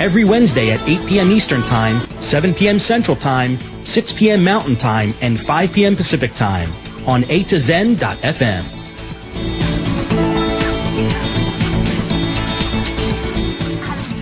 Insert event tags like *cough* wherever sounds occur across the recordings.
every Wednesday at 8 p.m. Eastern Time, 7 p.m. Central Time, 6 p.m. Mountain Time, and 5 p.m. Pacific Time on A to Zen.fm.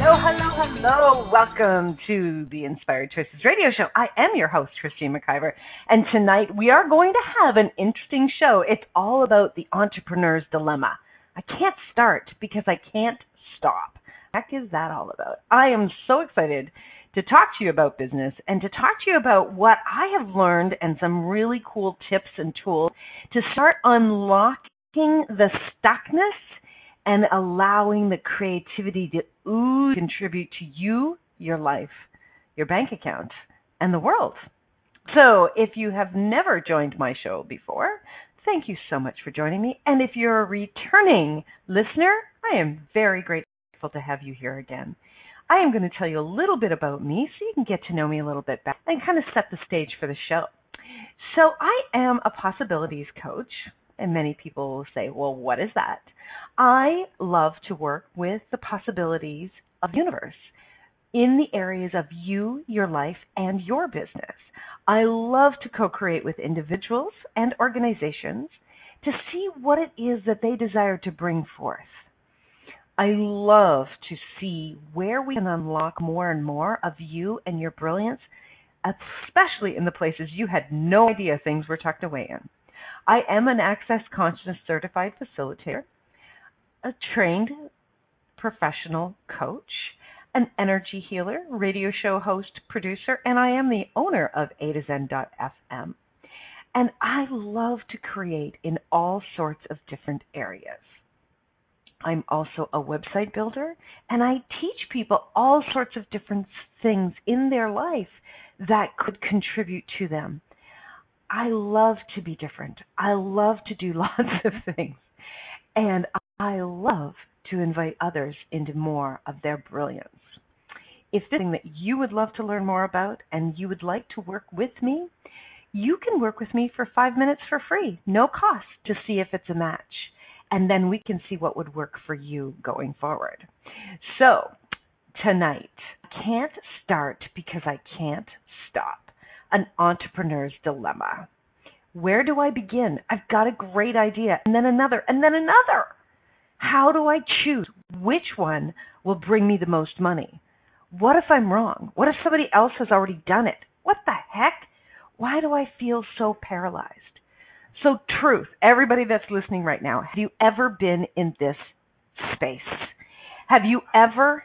Hello, hello, hello. Welcome to the Inspired Choices Radio Show. I am your host, Christine McIver, and tonight we are going to have an interesting show. It's all about the entrepreneur's dilemma. I can't start because I can't stop heck is that all about? I am so excited to talk to you about business and to talk to you about what I have learned and some really cool tips and tools to start unlocking the stuckness and allowing the creativity to ooze contribute to you, your life, your bank account, and the world. So, if you have never joined my show before, thank you so much for joining me. And if you're a returning listener, I am very grateful to have you here again. I am going to tell you a little bit about me so you can get to know me a little bit better and kind of set the stage for the show. So, I am a possibilities coach, and many people will say, well, what is that? I love to work with the possibilities of the universe in the areas of you, your life, and your business. I love to co create with individuals and organizations to see what it is that they desire to bring forth. I love to see where we can unlock more and more of you and your brilliance, especially in the places you had no idea things were tucked away in. I am an Access Consciousness certified facilitator, a trained professional coach, an energy healer, radio show host, producer, and I am the owner of A to Zen.fm. And I love to create in all sorts of different areas. I'm also a website builder and I teach people all sorts of different things in their life that could contribute to them. I love to be different. I love to do *laughs* lots of things. And I love to invite others into more of their brilliance. If this is something that you would love to learn more about and you would like to work with me, you can work with me for five minutes for free, no cost, to see if it's a match and then we can see what would work for you going forward. So, tonight, can't start because I can't stop. An entrepreneur's dilemma. Where do I begin? I've got a great idea, and then another, and then another. How do I choose which one will bring me the most money? What if I'm wrong? What if somebody else has already done it? What the heck? Why do I feel so paralyzed? So, truth, everybody that's listening right now, have you ever been in this space? Have you ever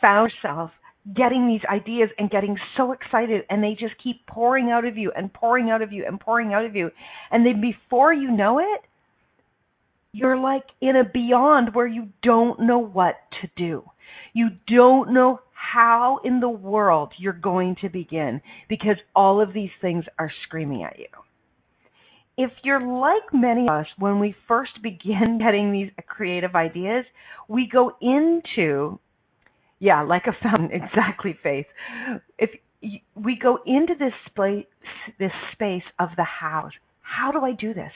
found yourself getting these ideas and getting so excited and they just keep pouring out of you and pouring out of you and pouring out of you? And then before you know it you're like in a beyond where you don't know what to do. You don't know how in the world you're going to begin because all of these things are screaming at you if you're like many of us, when we first begin *laughs* getting these creative ideas, we go into, yeah, like a fountain, *laughs* exactly, Faith. If we go into this space, this space of the house, how do I do this?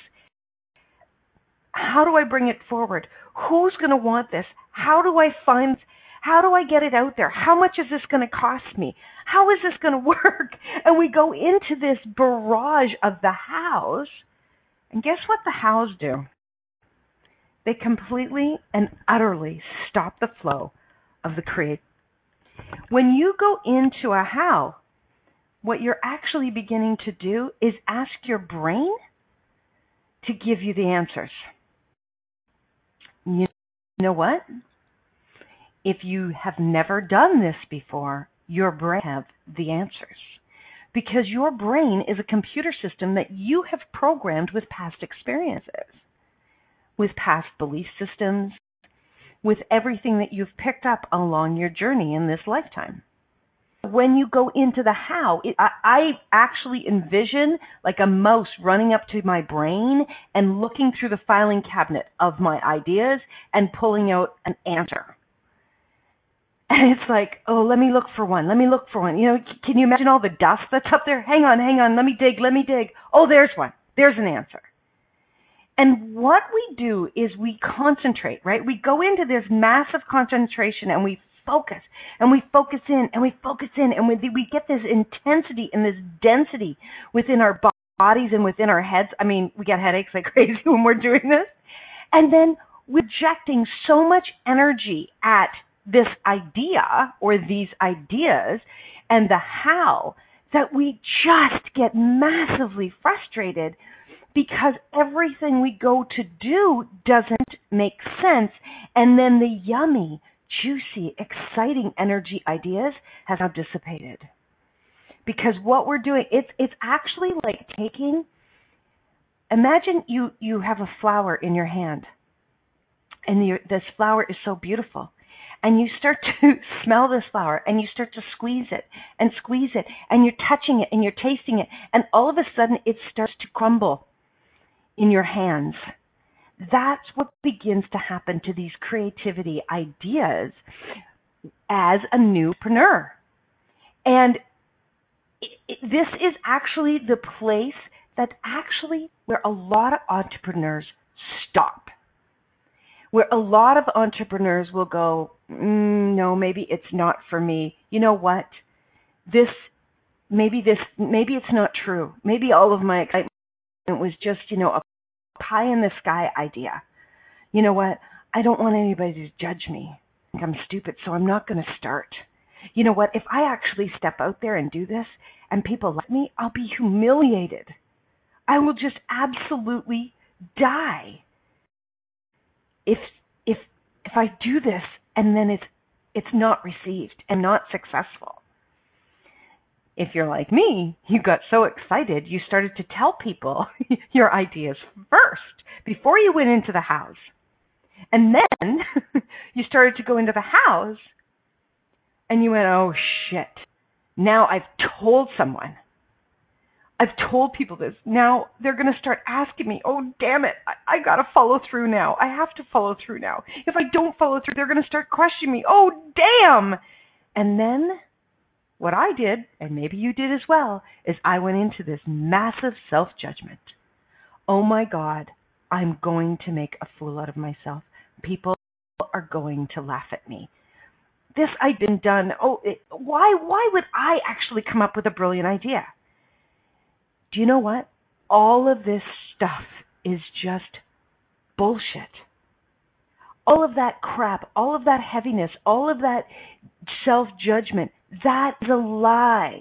How do I bring it forward? Who's going to want this? How do I find? How do I get it out there? How much is this going to cost me? How is this going *laughs* to work? And we go into this barrage of the house and guess what the hows do? They completely and utterly stop the flow of the create. When you go into a how, what you're actually beginning to do is ask your brain to give you the answers. You know what? If you have never done this before, your brain have the answers because your brain is a computer system that you have programmed with past experiences, with past belief systems, with everything that you've picked up along your journey in this lifetime. when you go into the how, it, I, I actually envision like a mouse running up to my brain and looking through the filing cabinet of my ideas and pulling out an answer. And it's like, oh, let me look for one. Let me look for one. You know, can you imagine all the dust that's up there? Hang on, hang on. Let me dig. Let me dig. Oh, there's one. There's an answer. And what we do is we concentrate, right? We go into this massive concentration and we focus and we focus in and we focus in and we, we get this intensity and this density within our bodies and within our heads. I mean, we get headaches like *laughs* crazy when we're doing this. And then we're projecting so much energy at this idea or these ideas and the how that we just get massively frustrated because everything we go to do doesn't make sense. And then the yummy, juicy, exciting energy ideas have now dissipated. Because what we're doing, it's it's actually like taking imagine you you have a flower in your hand and this flower is so beautiful and you start *laughs* to smell this flower and you start to squeeze it and squeeze it and you're touching it and you're tasting it and all of a sudden it starts to crumble in your hands. That's what begins to happen to these creativity ideas as a newpreneur. And it, it, this is actually the place that actually where a lot of entrepreneurs stop. Where a lot of entrepreneurs will go, mm, no, maybe it's not for me. You know what? This, maybe this, maybe it's not true. Maybe all of my excitement was just, you know, a pie in the sky idea. You know what? I don't want anybody to judge me. I'm stupid, so I'm not going to start. You know what? If I actually step out there and do this and people like me, I'll be humiliated. I will just absolutely die. If if if I do this and then it's it's not received and not successful. If you're like me, you got so excited you started to tell people *laughs* your ideas first before you went into the house. And then *laughs* you started to go into the house and you went, oh shit. Now I've told someone. I've told people this. Now they're going to start asking me, oh, damn it. I, I got to follow through now. I have to follow through now. If I don't follow through, they're going to start questioning me. Oh, damn. And then what I did, and maybe you did as well, is I went into this massive self judgment. Oh my God, I'm going to make a fool out of myself. People are going to laugh at me. This I'd been done. Oh, it, why? Why would I actually come up with a brilliant idea? Do you know what? All of this stuff is just bullshit all of that crap, all of that heaviness, all of that self judgment, that is a lie.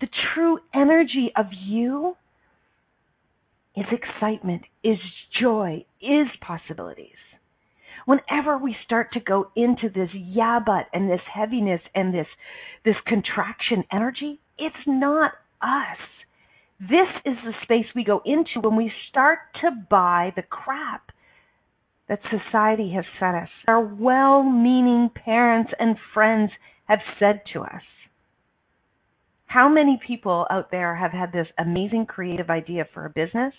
The true energy of you is excitement, is joy, is possibilities. Whenever we start to go into this yeah but and this heaviness and this this contraction energy, it's not us. This is the space we go into when we start to buy the crap that society has set us, our well meaning parents and friends have said to us. How many people out there have had this amazing creative idea for a business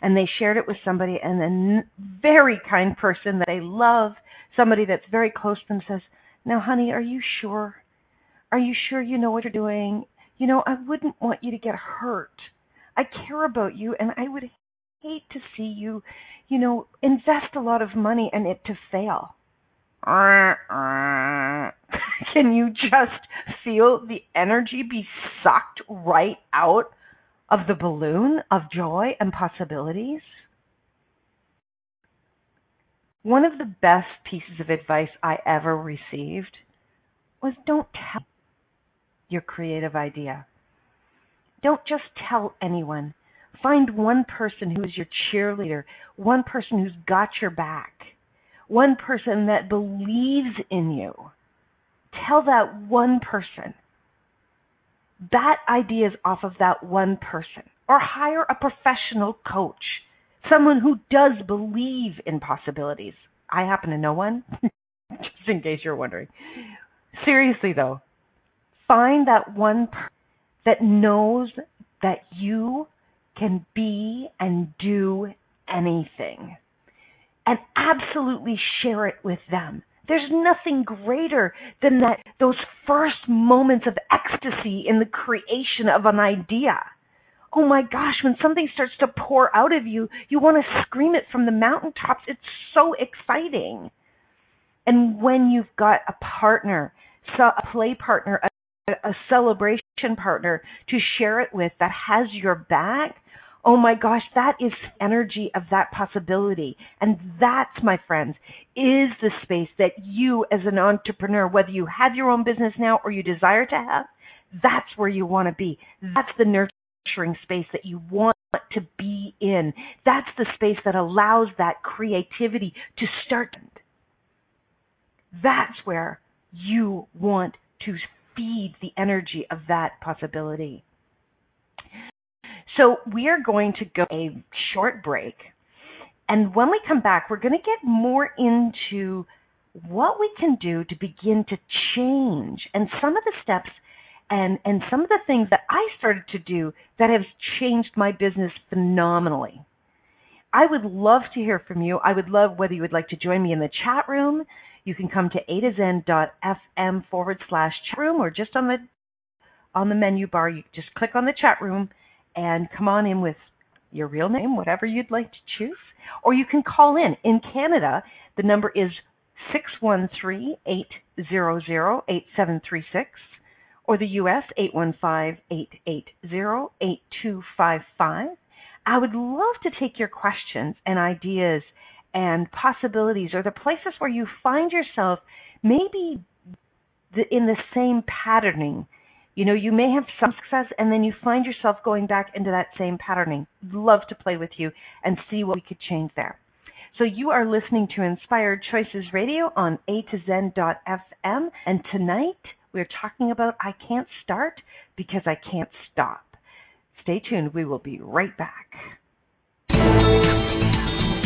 and they shared it with somebody and a very kind person that they love, somebody that's very close to them says, Now, honey, are you sure? Are you sure you know what you're doing? You know, I wouldn't want you to get hurt. I care about you and I would hate to see you, you know, invest a lot of money and it to fail. *laughs* Can you just feel the energy be sucked right out of the balloon of joy and possibilities? One of the best pieces of advice I ever received was don't tell your creative idea. Don't just tell anyone. Find one person who is your cheerleader, one person who's got your back, one person that believes in you. Tell that one person. That idea is off of that one person. Or hire a professional coach, someone who does believe in possibilities. I happen to know one, *laughs* just in case you're wondering. Seriously, though, Find that one person that knows that you can be and do anything and absolutely share it with them. There's nothing greater than that those first moments of ecstasy in the creation of an idea. Oh my gosh, when something starts to pour out of you, you want to scream it from the mountaintops. It's so exciting. And when you've got a partner, a play partner, a, celebration partner to share it with that has your back, Oh my gosh, that is energy of that possibility. And that, my friends, is the space that you as an entrepreneur, whether you have your own business now or you desire to have, that's where you want to be. That's the nurturing space that you want to be in. That's the space that allows that creativity to start. That's where you want to feed the energy of that possibility. So we are going to go a short break. And when we come back, we're going to get more into what we can do to begin to change and some of the steps and, and some of the things that I started to do that have changed my business phenomenally. I would love to hear from you. I would love whether you would like to join me in the chat room. You can come to a to zen.fm forward slash chat room or just on the on the menu bar, you just click on the chat room and come on in with your real name, whatever you'd like to choose. Or you can call in. In Canada, the number is 613-800-8736 or the US 815-880-8255. I would love to take your questions and ideas and possibilities or the places where you find yourself maybe in the same patterning you know, you may have some success and then you find yourself going back into that same patterning. Love to play with you and see what we could change there. So you are listening to Inspired Choices Radio on A to Zen.fm and tonight we're talking about I can't start because I can't stop. Stay tuned. We will be right back.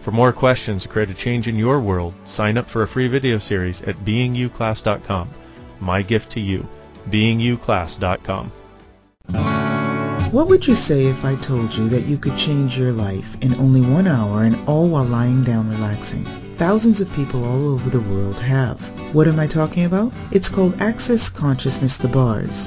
For more questions to create a change in your world, sign up for a free video series at beingyouclass.com. My gift to you, beingyouclass.com. What would you say if I told you that you could change your life in only one hour and all while lying down relaxing? Thousands of people all over the world have. What am I talking about? It's called Access Consciousness The Bars.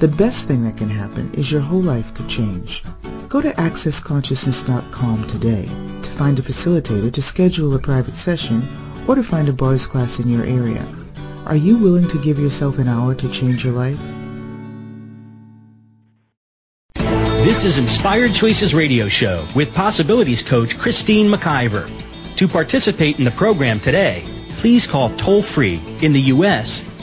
The best thing that can happen is your whole life could change. Go to accessconsciousness.com today to find a facilitator to schedule a private session or to find a bars class in your area. Are you willing to give yourself an hour to change your life? This is Inspired Choices Radio Show with Possibilities Coach Christine McIver. To participate in the program today, please call toll free in the U.S.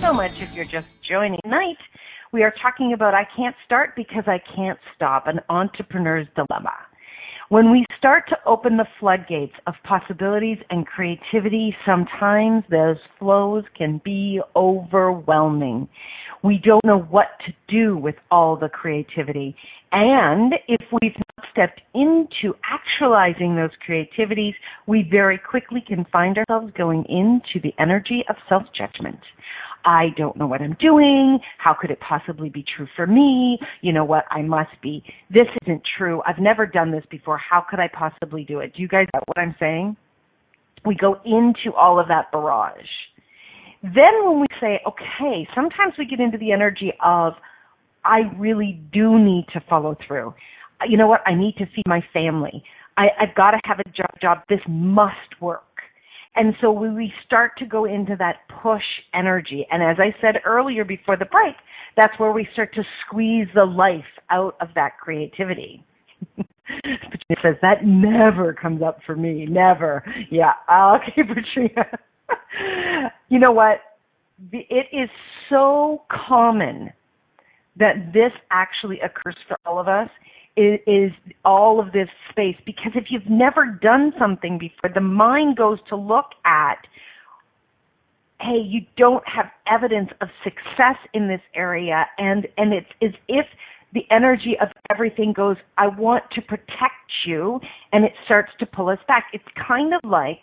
so much if you're just joining tonight. We are talking about I can't start because I can't stop, an entrepreneur's dilemma. When we start to open the floodgates of possibilities and creativity, sometimes those flows can be overwhelming. We don't know what to do with all the creativity. And if we've not stepped into actualizing those creativities, we very quickly can find ourselves going into the energy of self-judgment. I don't know what I'm doing. How could it possibly be true for me? You know what? I must be. This isn't true. I've never done this before. How could I possibly do it? Do you guys get what I'm saying? We go into all of that barrage. Then when we say, okay, sometimes we get into the energy of, I really do need to follow through. You know what? I need to feed my family. I, I've got to have a job. Job. This must work. And so we start to go into that push energy. And as I said earlier before the break, that's where we start to squeeze the life out of that creativity. *laughs* Patricia says, that never comes up for me. Never. Yeah. Okay, *laughs* Patricia. you know what? It is so common that this actually occurs for all of us is, is all of this space. Because if you've never done something before, the mind goes to look at hey, you don't have evidence of success in this area. And and it's as if the energy of everything goes, I want to protect you and it starts to pull us back. It's kind of like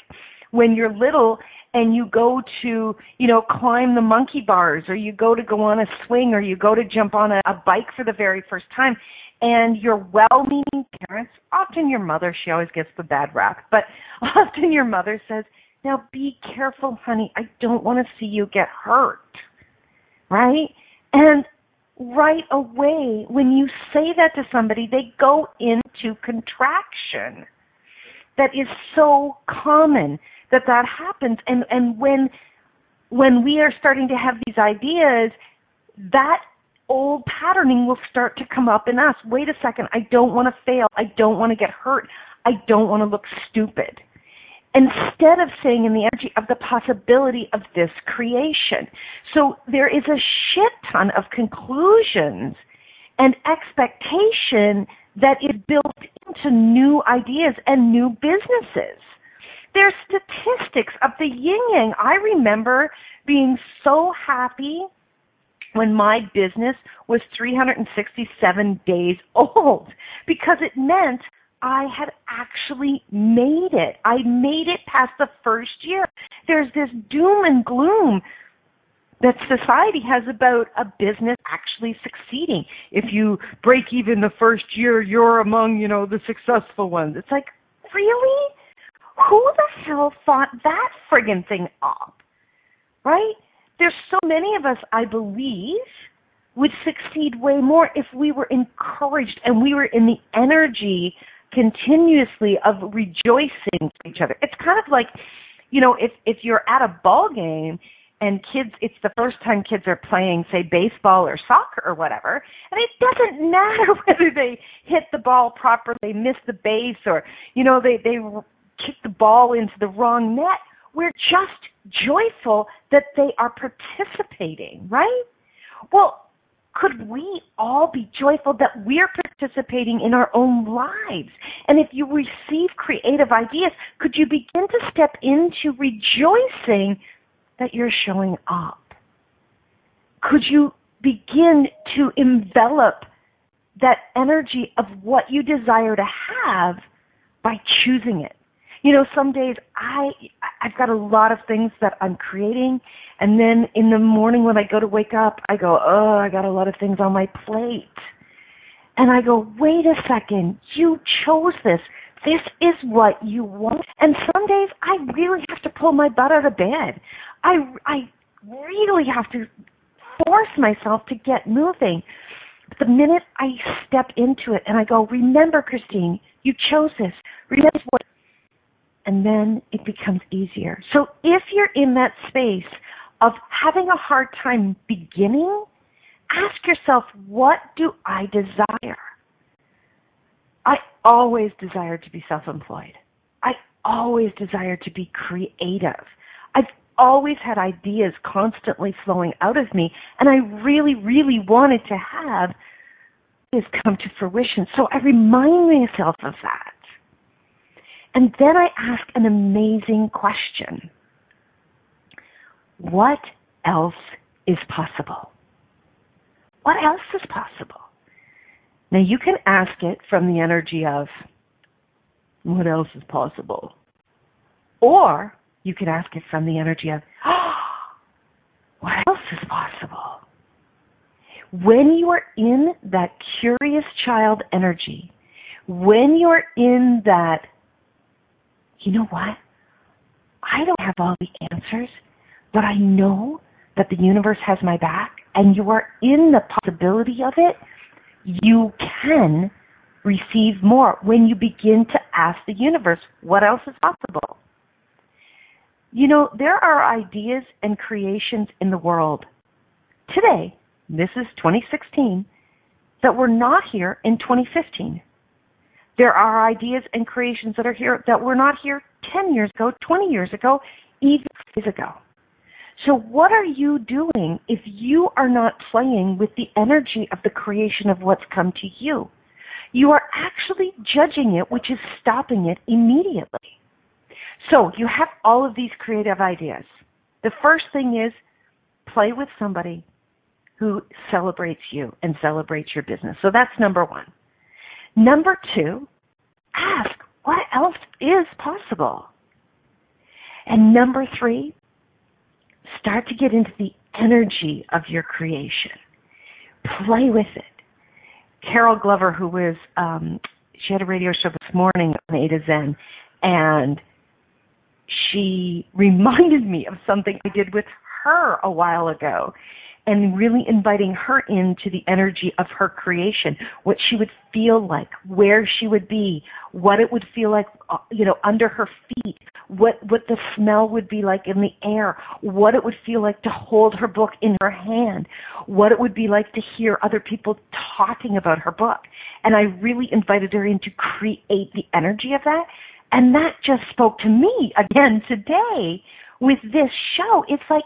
when you're little and you go to, you know, climb the monkey bars or you go to go on a swing or you go to jump on a, a bike for the very first time and your well-meaning parents, often your mother, she always gets the bad rap, but *laughs* often your mother says, now be careful, honey. I don't want to see you get hurt. Right? And right away, when you say that to somebody, they go into contraction. That is so common that that happens. And, and when, when we are starting to have these ideas, that old patterning will start to come up in us. Wait a second, I don't want to fail. I don't want to get hurt. I don't want to look stupid. Instead of saying in the energy of the possibility of this creation. So there is a shit ton of conclusions and expectation that is built into new ideas and new businesses. There's statistics of the yin yang. I remember being so happy when my business was 367 days *laughs* old because it meant I had actually made it. I made it past the first year. There's this doom and gloom that society has about a business actually succeeding. If you break even the first year, you're among, you know, the successful ones. It's like, really? Who the hell thought that friggin' thing up? Right? There's so many of us, I believe, would succeed way more if we were encouraged and we were in the energy continuously of rejoicing for each other. It's kind of like, you know, if if you're at a ball game and kids it's the first time kids are playing say baseball or soccer or whatever and it doesn't *laughs* matter whether they hit the ball properly miss the base or you know they they kick the ball into the wrong net we're just joyful that they are participating, right? Well, could we all be joyful that we're participating in our own lives? And if you receive creative ideas, could you begin to step into rejoicing that you're showing up? Could you begin to envelop that energy of what you desire to have by choosing it? You know, some days I I've got a lot of things that I'm creating and then in the morning when I go to wake up, I go, "Oh, I got a lot of things on my plate." And I go, "Wait a second. You chose this. this is what you want. And some days I really have to pull my butt out of bed. I, I really have to force myself to get moving. But the minute I step into it and I go, remember, Christine, you chose this. Remember what, and then it becomes easier. So if you're in that space of having a hard time beginning, ask yourself, what do I desire? I always desired to be self-employed. I always desired to be creative. I've always had ideas constantly flowing out of me, and I really, really wanted to have this come to fruition. So I remind myself of that. And then I ask an amazing question. What else is possible? What else is possible? Now you can ask it from the energy of, what else is possible? Or you can ask it from the energy of, oh, *gasps* what else is possible? When you are in that curious child energy, when you're in that, you know what? I don't have all the answers, but I know that the universe has my back and you are in the possibility of it, you can receive more when you begin to ask the universe, what else is possible? You know, there are ideas and creations in the world today, this is 2016, that were not here in 2015. There are ideas and creations that are here that were not here 10 years ago, 20 years ago, even years ago. So what are you doing if you are not playing with the energy of the creation of what's come to you? You are actually judging it, which is stopping it immediately. So you have all of these creative ideas. The first thing is play with somebody who celebrates you and celebrates your business. So that's number one. Number two, ask what else is possible. And number three, start to get into the energy of your creation. Play with it. Carol Glover, who was, um, she had a radio show this morning on A to Zen, and she *laughs* reminded me of something I did with her a while ago and really inviting her into the energy of her creation, what she would feel like, where she would be, what it would feel like, uh, you know, under her feet, what what the smell would be like in the air, what it would feel like to hold her book in her hand, what it would be like to hear other people talking about her book. And I really invited her in to create the energy of that. And that just spoke to me again today with this show. It's like,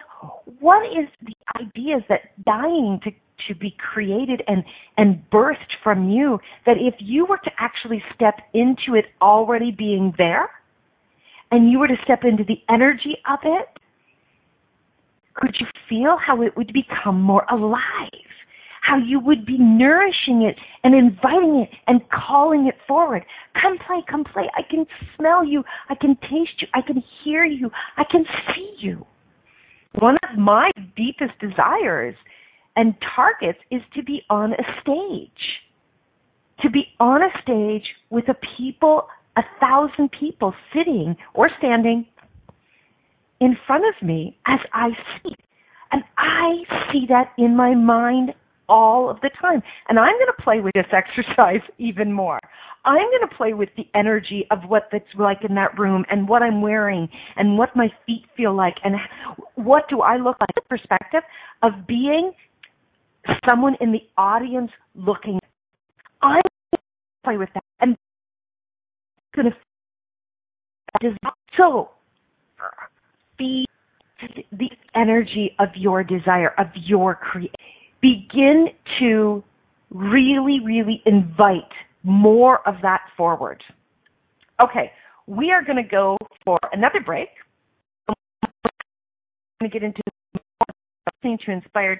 what is the ideas that dying to to be created and and birthed from you that if you were to actually step into it already being there and you were to step into the energy of it could you feel how it would become more alive how you would be nourishing it and inviting it and calling it forward. Come play, come play. I can smell you. I can taste you. I can hear you. I can see you. One of my deepest desires and targets is to be on a stage. To be on a stage with a people, a thousand people sitting or standing in front of me as I speak. And I see that in my mind all of the time. And I'm going to play with this *laughs* exercise even more. I'm going to play with the energy of what that's like in that room and what I'm wearing and what my feet feel like and what do I look like. The perspective of being someone in the audience looking. I'm going to play with that and going to so be the energy of your desire of your creation begin to really, really invite more of that forward. Okay, we are going to go for another break. I'm going to get into listening to inspired.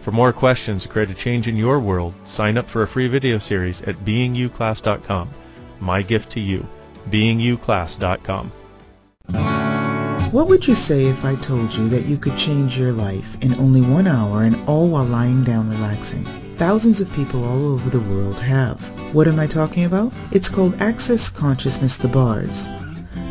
For more questions to create a change in your world, sign up for a free video series at beingyouclass.com. My gift to you, beingyouclass.com. What would you say if I told you that you could change your life in only one hour and all while lying down relaxing? Thousands of people all over the world have. What am I talking about? It's called Access Consciousness The Bars.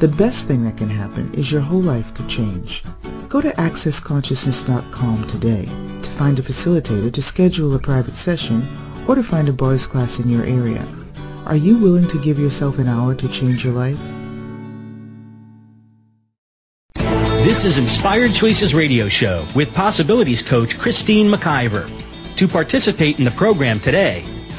The best thing that can happen is your whole life could change. Go to accessconsciousness.com today to find a facilitator to schedule a private session or to find a bars class in your area. Are you willing to give yourself an hour to change your life? This is Inspired Choices Radio Show with Possibilities Coach Christine McIver. To participate in the program today,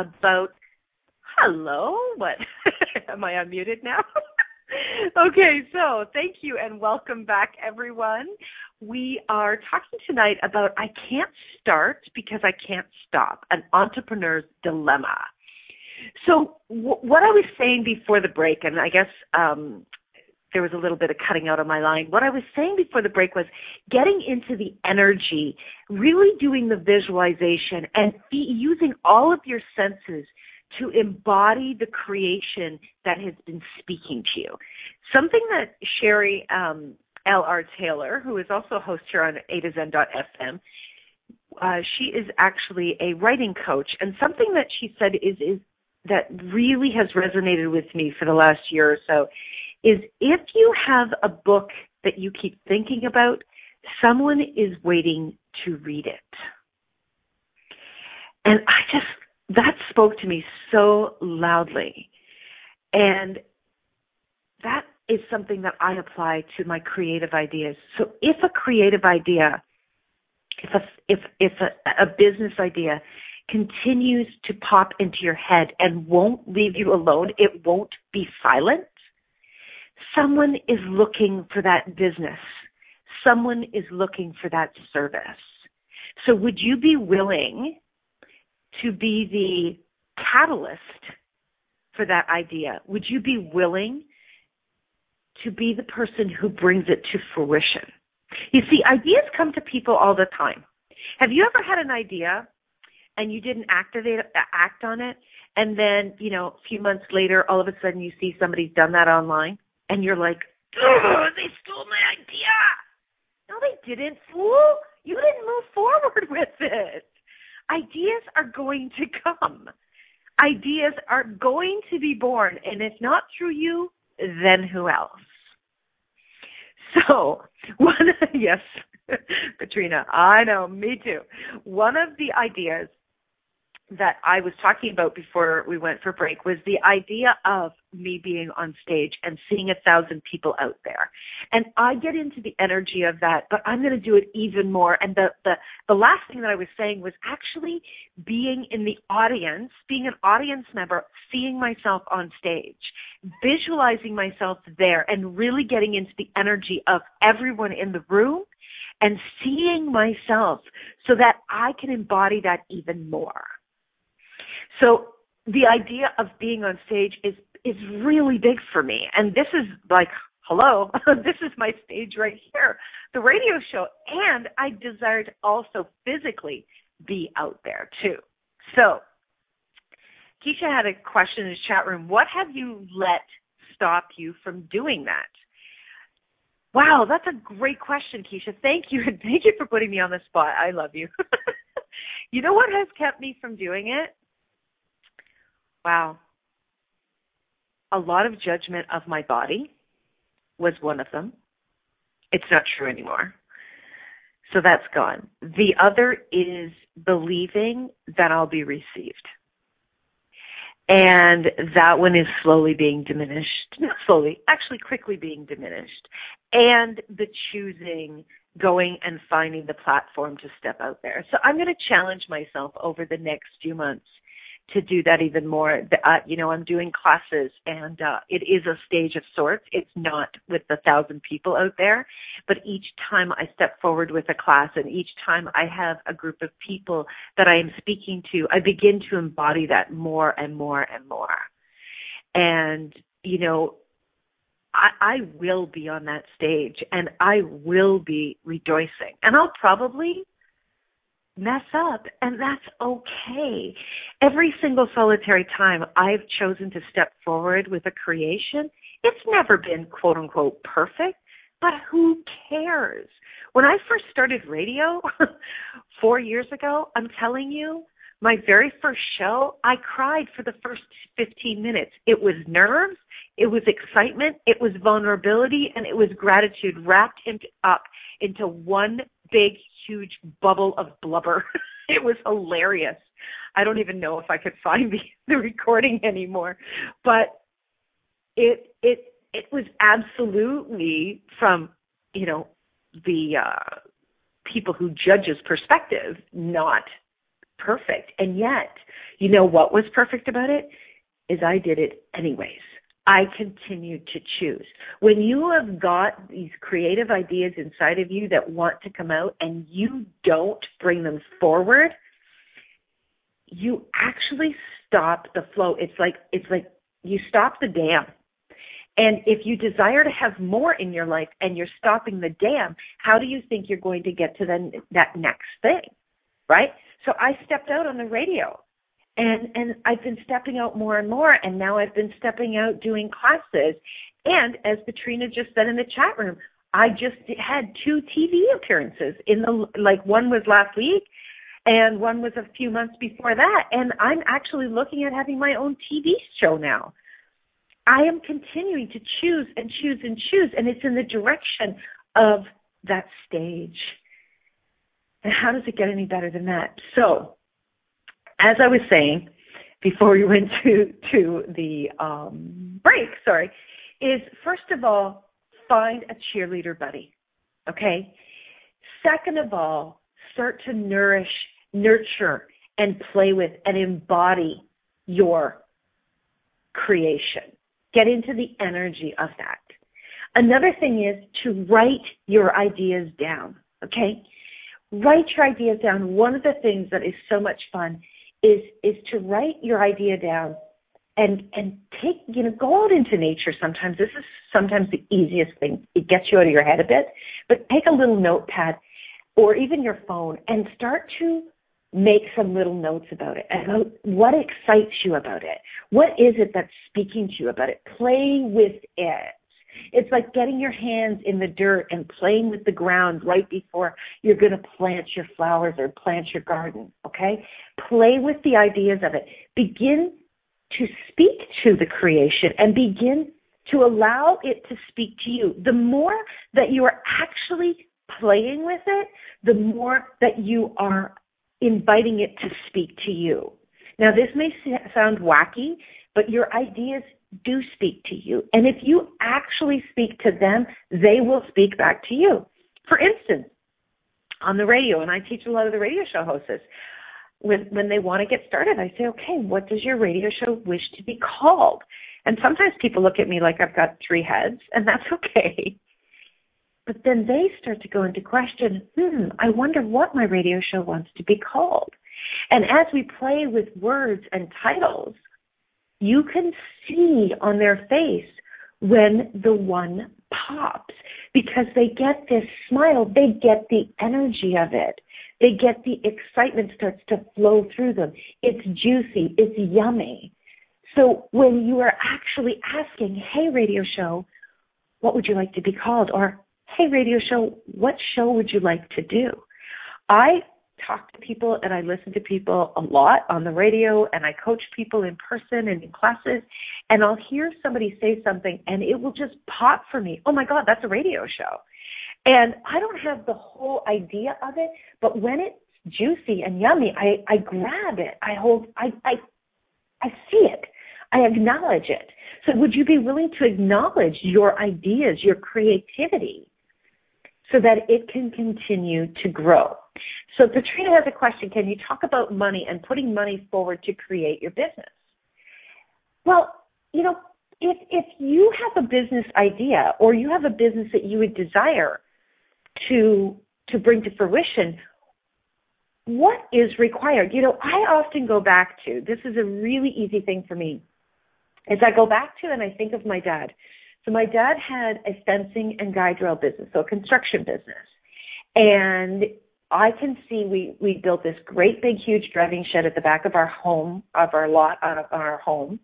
About hello. What *laughs* am I unmuted now? *laughs* okay, so thank you and welcome back, everyone. We are talking tonight about I can't start because I can't stop, an entrepreneur's dilemma. So, w- what I was saying before the break, and I guess um, there was a little bit of cutting out of my line. What I was saying before the break was getting into the energy, really doing the visualization, and using all of your senses to embody the creation that has been speaking to you. Something that Sherry um, L.R. Taylor, who is also a host here on A to Zen.fm, uh, she is actually a writing coach, and something that she said is is that really has resonated with me for the last year or so is if you have a book that you keep thinking about, someone is waiting to read it. And I just that spoke to me so loudly. And that is something that I apply to my creative ideas. So if a creative idea, if a, if, if a, a business idea continues to pop into your head and won't leave you alone, it won't be silent, someone is looking for that business. Someone is looking for that service. So would you be willing to be the catalyst for that idea? Would you be willing to be the person who brings it to fruition? You see, ideas come to people all the time. Have you ever had an idea and you didn't activate act on it And then, you know, a few months later, all of a sudden you see somebody's done that online and you're like, they stole my idea. No, they didn't, fool. You didn't move forward *laughs* with it. Ideas are going to come. Ideas are going to be born. And if not through you, then who else? So, *laughs* one, *laughs* yes, Katrina, I know, me too. One of the ideas that I was talking about before we went for break was the idea of me being on stage and seeing a thousand people out there. And I get into the energy of that, but I'm going to do it even more. And the, the, the last thing that I was saying was actually being in the audience, being an audience member, seeing myself on stage, visualizing myself there and really getting into the energy of everyone in the room and seeing myself so that I can embody that even more. So the idea of being on stage is is really big for me. And this is like, hello, *laughs* this is my stage right here, the radio show. And I desire to also physically be out there too. So Keisha had a question in the chat room. What have you let stop you from doing that? Wow, that's a great question, Keisha. Thank you. And *laughs* thank you for putting me on the spot. I love you. *laughs* you know what has kept me from doing it? Wow. A lot of judgment of my body was one of them. It's not true anymore. So that's gone. The other is believing that I'll be received. And that one is slowly being diminished. Not slowly, actually quickly being diminished. And the choosing, going and finding the platform to step out there. So I'm going to challenge myself over the next few months to do that even more. Uh, you know, I'm doing classes and uh, it is a stage of sorts. It's not with the thousand people out there, but each time I step forward with a class and each time I have a group of people that I am speaking to, I begin to embody that more and more and more. And, you know, I, I will be on that stage and I will be rejoicing. And I'll probably mess up and that's okay. Every single solitary time I've chosen to step forward with a creation, it's never been quote unquote perfect, but who cares? When I first started radio *laughs* four years ago, I'm telling you, my very first show, I cried for the first 15 minutes. It was nerves, it was excitement, it was vulnerability, and it was gratitude wrapped into, up into one big, huge bubble of blubber. *laughs* it was hilarious. I don't even know if I could find the, *laughs* the recording anymore, but it it it was absolutely from you know the uh, people who judges perspective not perfect, and yet you know what was perfect about it is I did it anyways. I continue to choose. When you have got these creative ideas inside of you that want to come out and you don't bring them forward, you actually stop the flow. It's like it's like you stop the dam. And if you desire to have more in your life and you're stopping the dam, how do you think you're going to get to then that next thing? Right? So I stepped out on the radio and and I've been stepping out more and more and now I've been stepping out doing classes. And as Katrina just said in the chat room I just had two TV appearances in the like one was last week and one was a few months before that. And I'm actually looking at having my own TV show now. I am continuing to choose and choose and choose and it's in the direction of that stage. And how does it get any better than that? So as I was saying before we went to to the um, break, sorry, is first of all find a cheerleader buddy. Okay. Second of all, start to nourish, nurture, and play with and embody your creation. Get into the energy of that. Another thing is to write your ideas down. Okay. Write your ideas down. One of the things that is so much fun is is to write your idea down and and take you know go out into nature sometimes this is sometimes the easiest thing it gets you out of your head a bit but take a little notepad or even your phone and start to make some little notes about it about what excites you about it. What is it that's speaking to you about it? Play with it. It's like getting your hands in the dirt and playing with the ground right before you're going to plant your flowers or plant your garden. Okay? Play with the ideas of it. Begin to speak to the creation and begin to allow it to speak to you. The more that you are actually playing with it, the more that you are inviting it to speak to you. Now, this may sound wacky, but your ideas do speak to you. And if you actually speak to them, they will speak back to you. For instance, on the radio, and I teach a lot of the radio show hosts when when they want to get started, I say, okay, what does your radio show wish to be called? And sometimes people look at me like I've got three heads, and that's *laughs* okay. But then they start to go into question, hmm, I wonder what my radio show wants to be called. And as we play with words and titles, you can see on their face when the one pops because they get this smile, they get the energy of it. They get the excitement starts to flow through them. It's juicy, it's yummy. So when you are actually asking, hey radio show, what would you like to be called? Or, hey radio show, what show would you like to do? I talk to people and I listen to people a lot on the radio and I coach people in person and in classes and I'll hear somebody say something and it will just pop for me. Oh my God, that's a radio show. And I don't have the whole idea of it, but when it's juicy and yummy, I, I grab it. I hold, I, I, I see it. I acknowledge it. So would you be willing to acknowledge your ideas, your creativity, so that it can continue to grow? So Katrina has a question. Can you talk about money and putting money forward to create your business? Well, you know, if if you have a business idea or you have a business that you would desire to to bring to fruition, what is required? You know, I often go back to this is a really easy thing for me. Is I go back to and I think of my dad. So my dad had a fencing and guide rail business, so a construction business. And I can see we we built this great big huge driving shed at the back of our home of our lot uh, on our home.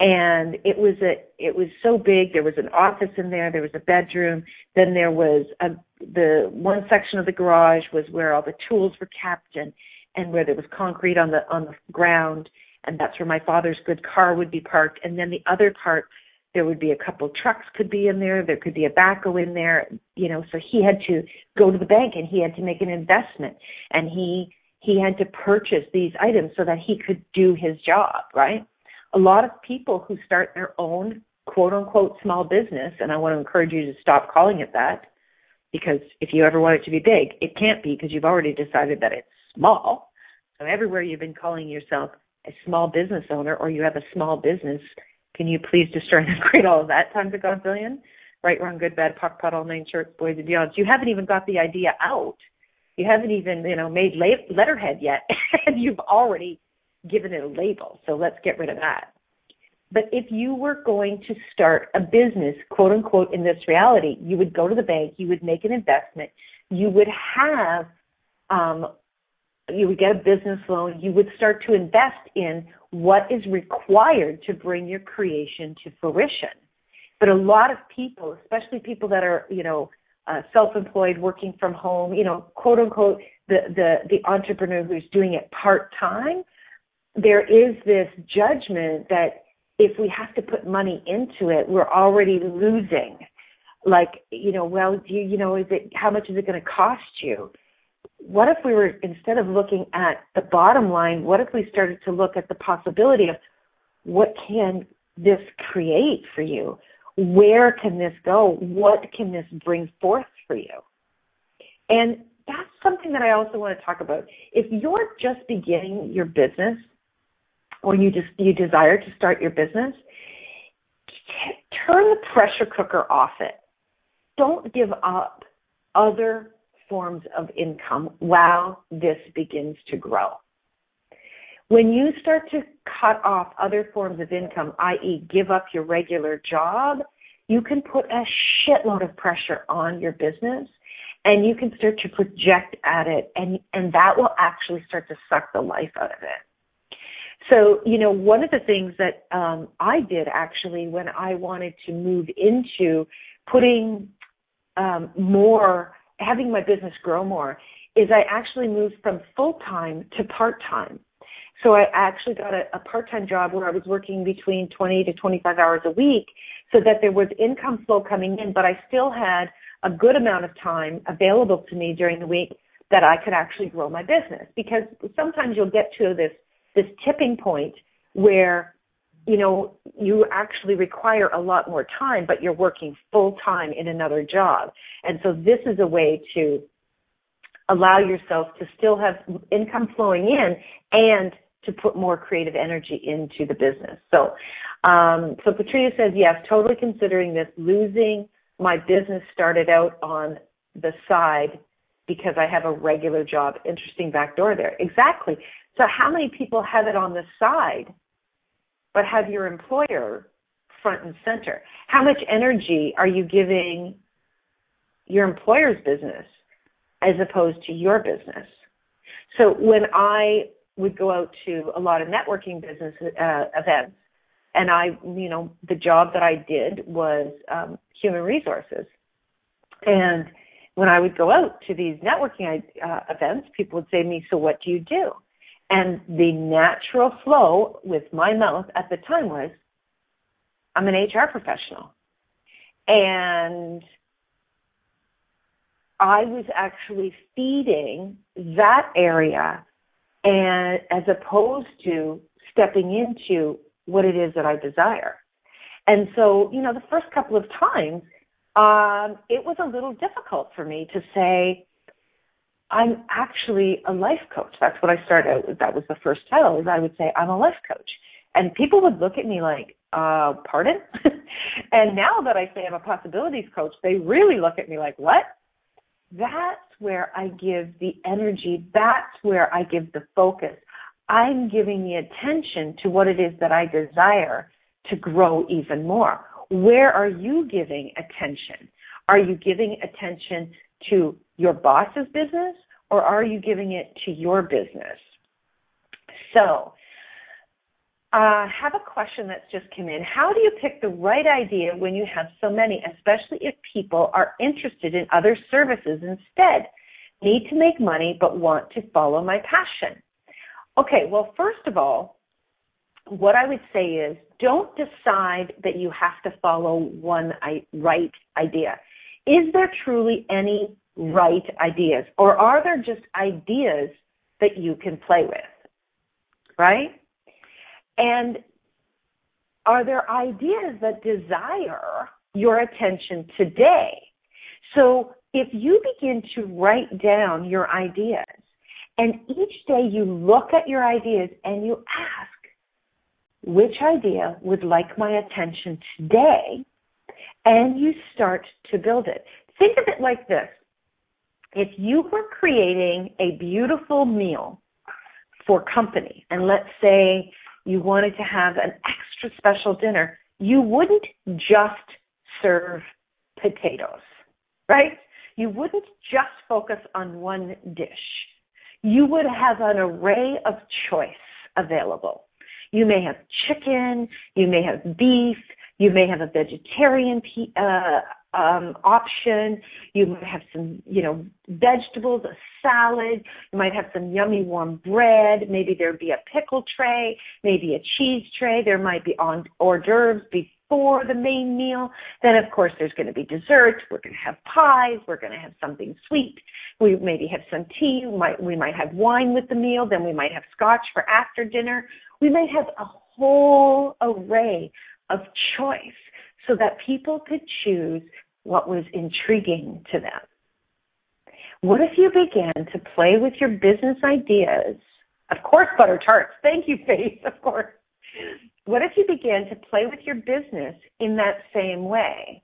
And it was a it was so big. There was an office in there. There was a bedroom. Then there was a the one section of the garage was where all the tools were kept and and where there was concrete on the on the ground. And that's where my father's good car would be parked. And then the other part there would be a couple trucks could be in there there could be a backhoe in there you know so he had to go to the bank and he had to make an investment. And he he had to purchase these items so that he could do his job right? A lot of people who start their own quote unquote small business and i want to encourage you to stop calling it that because if you ever want it to be big it can't be because you've already decided that it's small. So everywhere you've been calling yourself a small business owner or you have a small business can you please destroy and create all of that times a gazillion? Right, wrong, good, bad, puck, puddle, nine shorts, boys and beyonds. You haven't even got the idea out. You haven't even, you know, made la- letterhead yet, *laughs* and you've already given it a label. So let's get rid of that. But if you were going to start a business, quote unquote, in this reality, you would go to the bank, you would make an investment, you would have, um, you would get a business loan, you would start to invest in what is required to bring your creation to fruition. But a lot of people, especially people that are, you know, uh, self-employed, working from home, you know, quote unquote, the the the entrepreneur who's doing it part time, there is this judgment that if we have to put money into it, we're already losing. Like, you know, well, do you, you know, is it how much is it going to cost you? What if we were instead of looking at the bottom line what if we started to look at the possibility of what can this create for you? Where can this go? What can this bring forth for you? And that's something that i also want to talk about. If you're just beginning your business or you just you desire to start your business turn the pressure cooker off it. Don't give up other forms of income while this begins to grow. When you start to cut off other forms of income, i.e., give up your regular job, you can put a shitload of pressure on your business and you can start to project at it and and that will actually start to suck the life out of it so you know one of the things that um i did actually when i wanted to move into putting um more having my business grow more is i actually moved from full time to part time so I actually got a, a part-time job where I was working between 20 to 25 hours a week so that there was income flow coming in, but I still had a good amount of time available to me during the week that I could actually grow my business. Because sometimes you'll get to this this tipping point where you know you actually require a lot more time but you're working full time in another job and so this is a way to allow yourself to still have income flowing in and to put more creative energy into the business so um so Patricia says yes totally considering this losing my business started out on the side because I have a regular job. Interesting backdoor there. Exactly. So how many people have it on the side but have your employer front and center? How much energy are you giving your employer's business as opposed to your business? So when I would go out to a lot of networking business uh, events, and I, you know, the job that I did was um, human resources. And when I would go out to these networking uh, events, people would say to me, "So what do you do?" And the natural flow with my mouth at the time was, "I'm an HR professional," and I was actually feeding that area, and as opposed to stepping into what it is that I desire. And so, you know, the first couple of times, um, it was a little difficult for me to say, I'm actually a life coach. That's what I started out with. That was the first title, is I would say, I'm a life coach. And people would look at me like, uh, pardon? *laughs* and now that I say I'm a possibilities coach, they really look at me like, what? That's where I give the energy. That's where I give the focus. I'm giving the attention to what it is that I desire to grow even more. Where are you giving attention? Are you giving attention to your boss's business or are you giving it to your business? So, I uh, have a question that's just come in. How do you pick the right idea when you have so many, especially if people are interested in other services instead? Need to make money but want to follow my passion. Okay, well, first of all, what I would say is don't decide that you have to follow one right idea. Is there truly any right ideas, or are there just ideas that you can play with? Right? And are there ideas that desire your attention today? So if you begin to write down your ideas and each day you look at your ideas and you ask, which idea would like my attention today? And you start to build it. Think of it like this. If you were creating a beautiful meal for company, and let's say you wanted to have an extra special dinner, you wouldn't just serve potatoes, right? You wouldn't just focus on one dish you would have an array of choice available. You may have chicken, you may have beef, you may have a vegetarian uh, um, option. You might have some, you know, vegetables, a salad. You might have some yummy warm bread. Maybe there'd be a pickle tray, maybe a cheese tray. There might be on hors d'oeuvres before the main meal. Then, of course, there's going to be desserts. We're going to have pies. We're going to have something sweet. We maybe have some tea. We might, we might have wine with the meal. Then we might have scotch for after dinner. We might have a whole array of choice so that people could choose what was intriguing to them. What if you began to play with your business ideas? Of course, butter tarts. Thank you, Faith. Of course. What if you began to play with your business in that same way?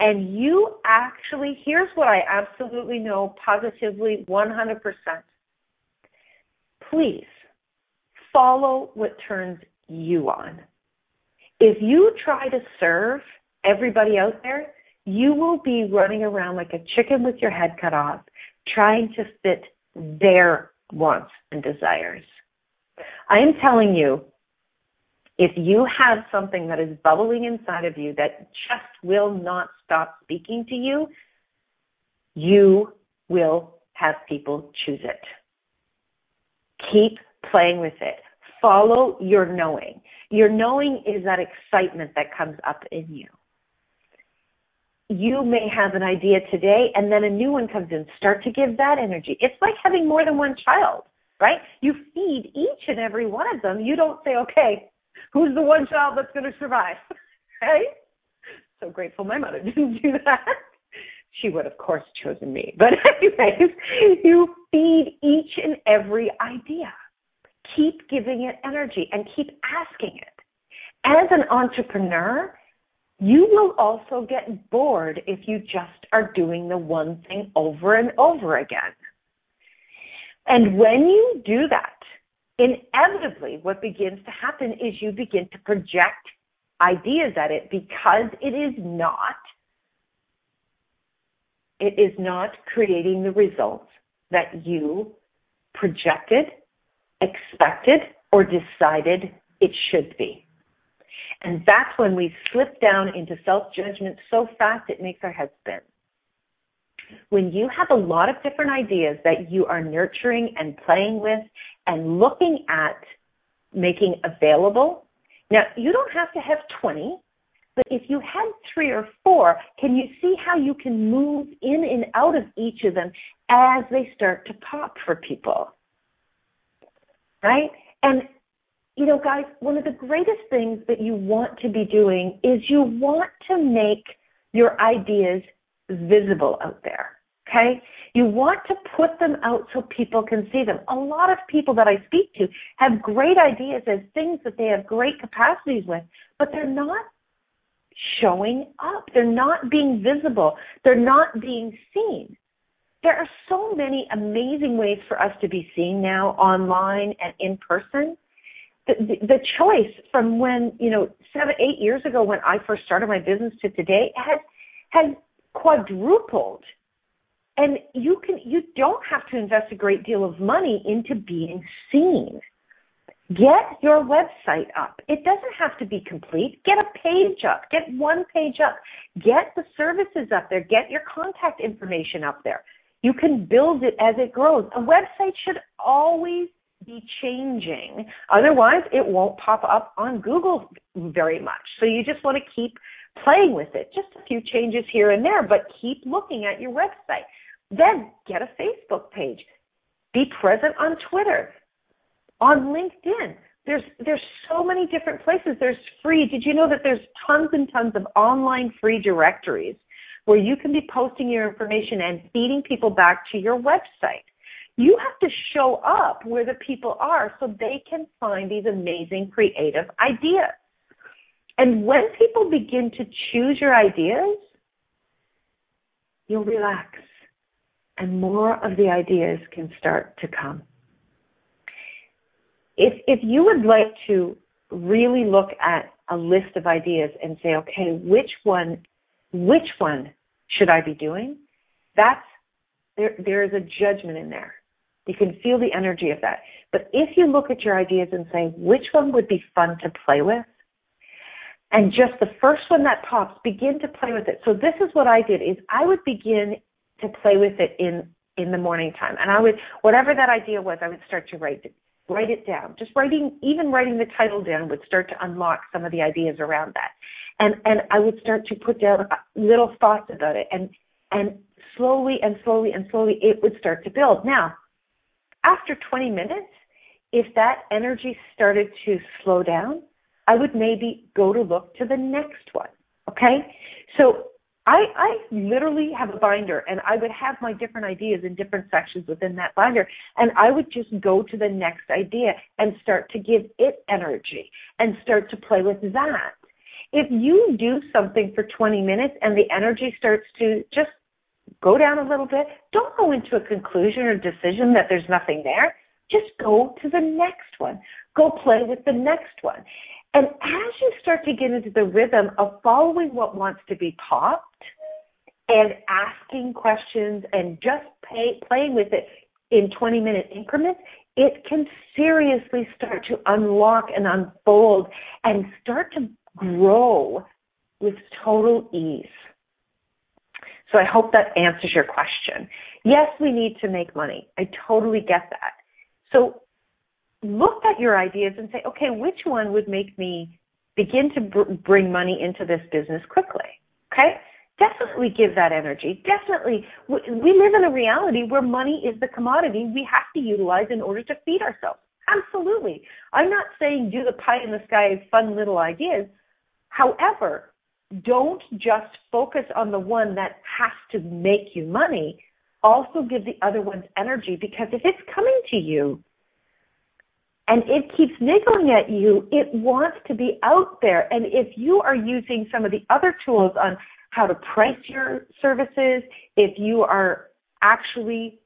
And you actually, here's what I absolutely know positively 100%. Please follow what turns you on. If you try to serve everybody out there, you will be running around like a chicken with your head cut off, trying to fit their wants and desires. I am telling you, if you have something that is bubbling inside of you that just will not stop speaking to you, you will have people choose it. Keep playing with it. Follow your knowing. Your knowing is that excitement that comes up in you. You may have an idea today and then a new one comes in. Start to give that energy. It's like having more than one child, right? You feed each and every one of them. You don't say, okay, who's the one child that's going to survive? *laughs* right? So grateful my mother *laughs* didn't do that. She would, of course, chosen me. *laughs* But anyways, you feed each and every idea keep giving it energy and keep asking it. As an entrepreneur, you will also get bored if you just are doing the one thing over and over again. And when you do that, inevitably what begins to happen is you begin to project ideas at it because it is not it is not creating the results that you projected expected or decided it should be. And that's when we slip down into self judgment so fast it makes our head spin. When you have a lot of different ideas that you are nurturing and playing with and looking at making available, now you don't have to have 20, but if you had three or four, can you see how you can move in and out of each of them as they start to pop for people? Right? And, you know, guys, one of the greatest things that you want to be doing is you want to make your ideas visible out there. Okay? You want to put them out so people can see them. A lot of people that I speak to have great ideas as things that they have great capacities with, but they're not showing up. They're not being visible. They're not being seen there are so many amazing ways for us to be seen now online and in person. The, the, the choice from when, you know, seven, eight years ago when I first started my business to today has, has quadrupled. And you can, you don't have to invest a great deal of money into being seen. Get your website up. It doesn't have to be complete. Get a page up. Get one page up. Get the services up there. Get your contact information up there. You can build it as it grows. A website should always be changing. Otherwise, it won't pop up on Google very much. So you just want to keep playing with it. Just a few changes here and there, but keep looking at your website. Then get a Facebook page. Be present on Twitter, on LinkedIn. There's there's so many different places. There's free. Did you know that there's tons and tons of online free directories where you can be posting your information and feeding people back to your website. You have to show up where the people are so they can find these amazing creative ideas. And when people begin to choose your ideas, you'll relax and more of the ideas can start to come. If, if you would like to really look at a list of ideas and say, okay, which one, which one should I be doing? That's there there is a judgment in there. You can feel the energy of that. But if you look at your ideas and say, which one would be fun to play with? And just the first one that pops, begin to play with it. So this is what I did is I would begin to play with it in in the morning time. And I would whatever that idea was, I would start to write it write it down. Just writing even writing the title down would start to unlock some of the ideas around that and and I would start to put down uh, little thoughts about it, and and slowly and slowly and slowly it would start to build. Now, after 20 minutes, if that energy started to slow down, I would maybe go to look to the next one. Okay, so I, I literally have a binder and I would have my different ideas in different sections within that binder and I would just go to the next idea and start to give it energy and start to play with that if you do something for 20 minutes and the energy starts to just go down a little bit, don't go into a conclusion or decision that there's nothing there. Just go to the next one. Go play with the next one. And as you start to get into the rhythm of following what wants to be popped, and asking questions and just pay, playing with it in 20 minute increments, it can seriously start to unlock and unfold and start to grow with total ease. So I hope that answers your question. Yes, we need to make money. I totally get that. So look at your ideas and say, okay, which one would make me begin to br- bring money into this business quickly? Okay? Definitely give that energy. Definitely. We live in a reality where money is the commodity we have to utilize in order to feed ourselves. Absolutely. I'm not saying do the pie in the sky fun little ideas. However, don't just focus on the one that has to make you money. Also give the other ones energy because if it's coming to you and it keeps niggling at you, it wants to be out there. And if you are using some of the other tools on how to price your services, if you are actually,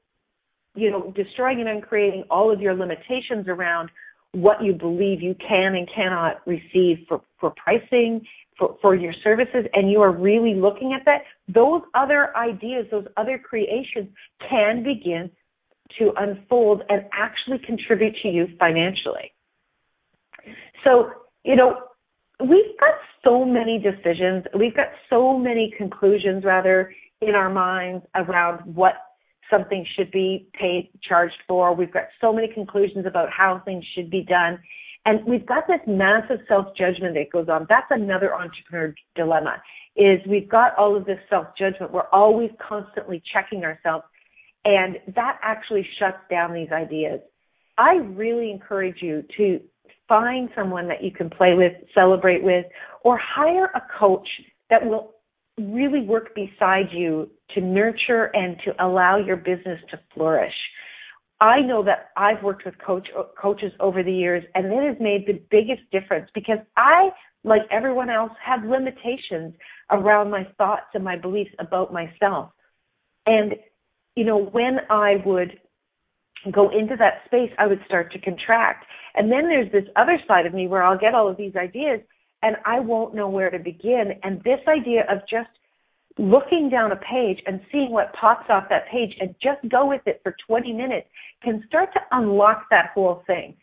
you know, destroying and uncreating all of your limitations around what you believe you can and cannot receive for, for pricing, for, for your services, and you are really looking at that, those other ideas, those other creations can begin to unfold and actually contribute to you financially. So, you know, we've got so many decisions, we've got so many conclusions rather in our minds around what something should be paid, charged for. We've got so many conclusions about how things should be done. And we've got this massive self-judgment that goes on. That's another entrepreneur dilemma is we've got all of this self-judgment. We're always constantly checking ourselves and that actually shuts down these ideas. I really encourage you to find someone that you can play with, celebrate with, or hire a coach that will really work beside you to nurture and to allow your business to flourish. I know that I've worked with coach, coaches over the years and it has made the biggest difference because I, like everyone else, have limitations around my thoughts and my beliefs about myself. And you know, when I would go into that space, I would start to contract. And then there's this other side of me where I'll get all of these ideas and I won't know where to begin. And this idea of just looking down a page and seeing what pops off that page and just go with it for 20 minutes can start to unlock that whole thing.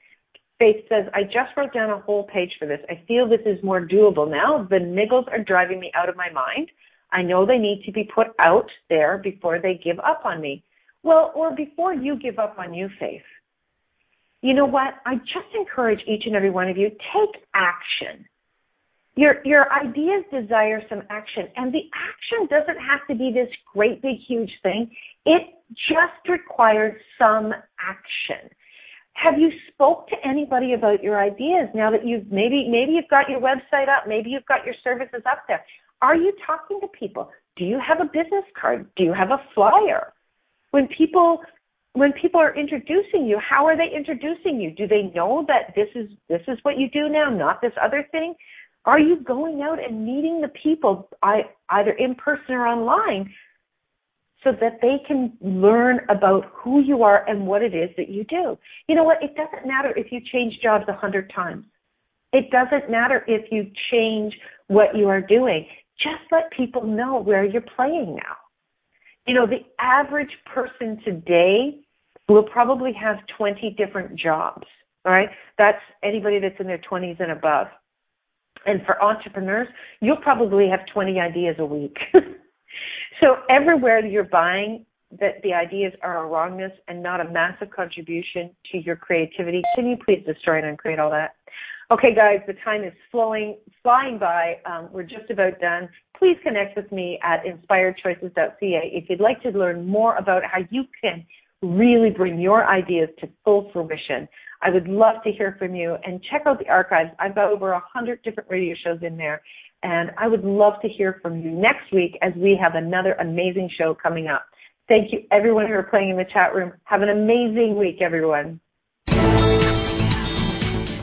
Faith says, I just wrote down a whole page for this. I feel this is more doable now. The niggles are driving me out of my mind. I know they need to be put out there before they give up on me. Well, or before you give up on you, Faith. You know what? I just encourage each and every one of you, take action. Your, your ideas desire some action and the action doesn't have to be this great big huge thing. It just requires some action. Have you spoke to anybody about your ideas now that you've maybe maybe you've got your website up, maybe you've got your services up there. Are you talking to people? Do you have a business card? Do you have a flyer? When people when people are introducing you, how are they introducing you? Do they know that this is this is what you do now, not this other thing? Are you going out and meeting the people either in person or online so that they can learn about who you are and what it is that you do? You know what? It doesn't matter if you change jobs a hundred times. It doesn't matter if you change what you are doing just let people know where you're playing now. You know, the average person today will probably have 20 different jobs. All right. That's anybody that's in their 20s and above. And for entrepreneurs, you'll probably have 20 ideas a week. *laughs* so everywhere you're buying that the ideas are a wrongness and not a massive contribution to your creativity, can you please destroy and uncreate all that? Okay, guys, the time is flowing, flying by. Um, we're just about done. Please connect with me at inspiredchoices.ca if you'd like to learn more about how you can really bring your ideas to full fruition. I would love to hear from you and check out the archives. I've got over a hundred different radio shows in there and I would love to hear from you next week as we have another amazing show coming up. Thank you everyone who are playing in the chat room. Have an amazing week, everyone.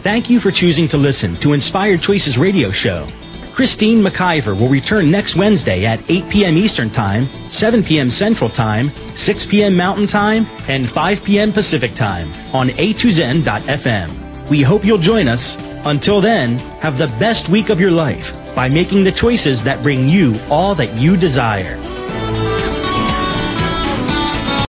Thank you for choosing to listen to Inspired Choices Radio Show. Christine McIver will return next Wednesday at 8 p.m. Eastern Time, 7 p.m. Central Time, 6 p.m. Mountain Time, and 5 p.m. Pacific Time on a2zen.fm. We hope you'll join us. Until then, have the best week of your life by making the choices that bring you all that you desire.